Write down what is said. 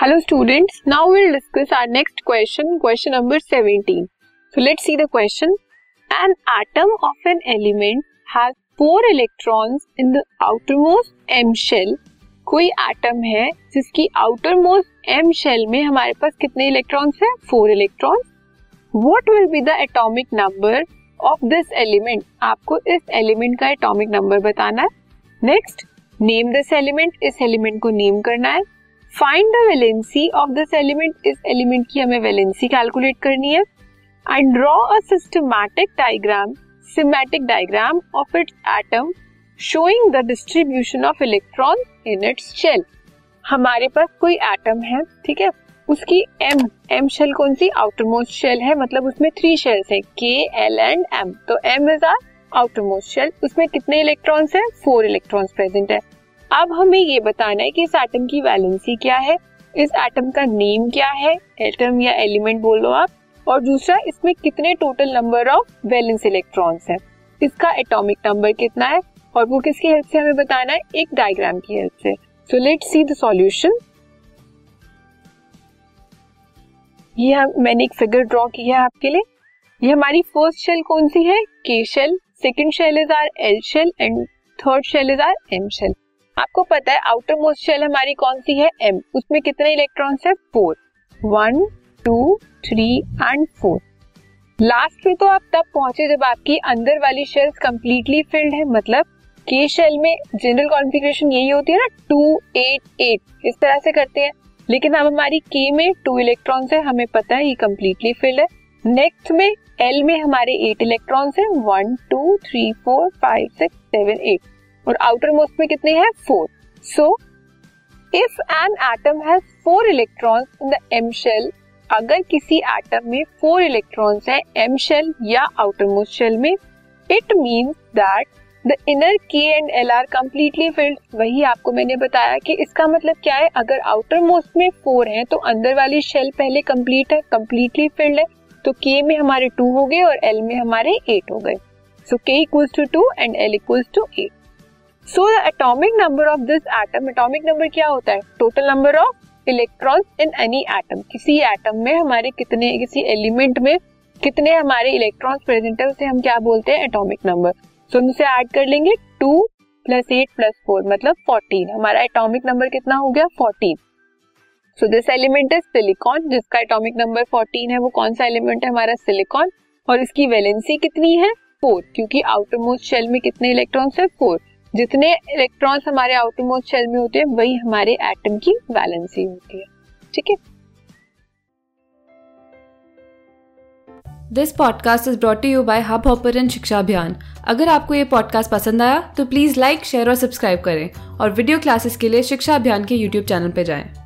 Hello students now will discuss our next question question number 17 so let's see the question an atom of an element has four electrons in the outermost M shell कोई atom है जिसकी outer most M shell में हमारे पास कितने electrons है? Four electrons what will be the atomic number of this element आपको इस element का एटॉमिक नंबर बताना है। नेक्स्ट नेम दिस एलिमेंट इस एलिमेंट को नेम करना है। Find the valency of this element इस एलिमेंट की हमें वैलेंसी कैलकुलेट करनी है and draw a systematic diagram schematic diagram of its atom showing the distribution of electron in its shell हमारे पास कोई एटम है, ठीक है? उसकी एम एम शेल कौन सी? आउटर मोस्ट शेल है मतलब उसमें थ्री शेल्स है के एल एंड एम तो M is our outermost shell उसमें कितने इलेक्ट्रॉन्स है? फोर इलेक्ट्रॉन्स प्रेजेंट है। अब हमें ये बताना है कि इस एटम की वैलेंसी क्या है? इस एटम का नेम क्या है? एटम या एलिमेंट बोल आप। और दूसरा, इसमें कितने total number of valence electrons है? इसका एटॉमिक नंबर कितना है? और वो किसकी हेल्प से हमें बताना है? एक डायग्राम की हेल्प से। So let see the solution ये हम, मैंने एक फिगर ड्रॉ किया है आपके लिए। ये हमारी फ़र्स्ट शेल कौन सी है? K shell second shell is our L shell and third shell is our M shell आपको पता है आउटर मोस्ट शेल हमारी कौन सी है? एम उसमें कितने इलेक्ट्रॉन्स है? Four one two three and four last में तो आप तब पहुँचे जब आपकी अंदर वाली शेल्स कंप्लीटली फिल्ड है मतलब के शेल में जनरल कॉन्फ़िगरेशन यही होती है ना टू एट एट इस तरह से करते हैं। लेकिन अब हमारी के में टू इलेक्ट्रॉन्स है, हमें पता है ये कंप्लीटली फिल्ड है। नेक्स्ट में एल में हमारे एट इलेक्ट्रॉन्स है। One two three four five six seven eight और आउटर मोस्ट में कितने हैं? Four so if an atom has four electrons in the M shell अगर किसी एटम में फोर इलेक्ट्रॉन्स है एम शेल या आउटर मोस्ट शेल में it means that the inner K and L are completely filled वही आपको मैंने बताया कि इसका मतलब क्या है? अगर आउटर मोस्ट में फोर है तो अंदर वाली शेल पहले कंप्लीट है कंप्लीटली फिल्ड है तो के में हमारे टू हो गए और एल में हमारे एट हो गए. So K equals to two and L equals to eight so the atomic number of this atom atomic number क्या होता है? Total number of electron in any atom किसी एटम में हमारे कितने, किसी एलिमेंट में कितने हमारे इलेक्ट्रॉन्स प्रेजेंट है, उसे हम क्या बोलते हैं? एटॉमिक नंबर सो हम उसे ऐड कर लेंगे two plus eight plus four मतलब फोर्टीन हमारा एटॉमिक नंबर कितना हो गया? Fourteen so this element is silicon जिसका एटॉमिक नंबर फोर्टीन है, वो कौन सा एलिमेंट है? हमारा सिलिकॉन और इसकी वैलेंसी कितनी है? फोर क्योंकि आउटर मोस्ट शेल में कितने इलेक्ट्रॉन्स है? फोर जितने इलेक्ट्रॉन्स हमारे आउटर मोस्ट शेल में होते हैं, वही हमारे एटम की वैलेंसी होती है। ठीक है? This podcast is brought you by Hub Hopper शिक्षा अभियान अगर आपको ये पॉडकास्ट पसंद आया तो प्लीज़ लाइक शेयर और सब्सक्राइब करें। और वीडियो क्लासेस के लिए शिक्षा अभियान के यूट्यूब चैनल पर जाएँ।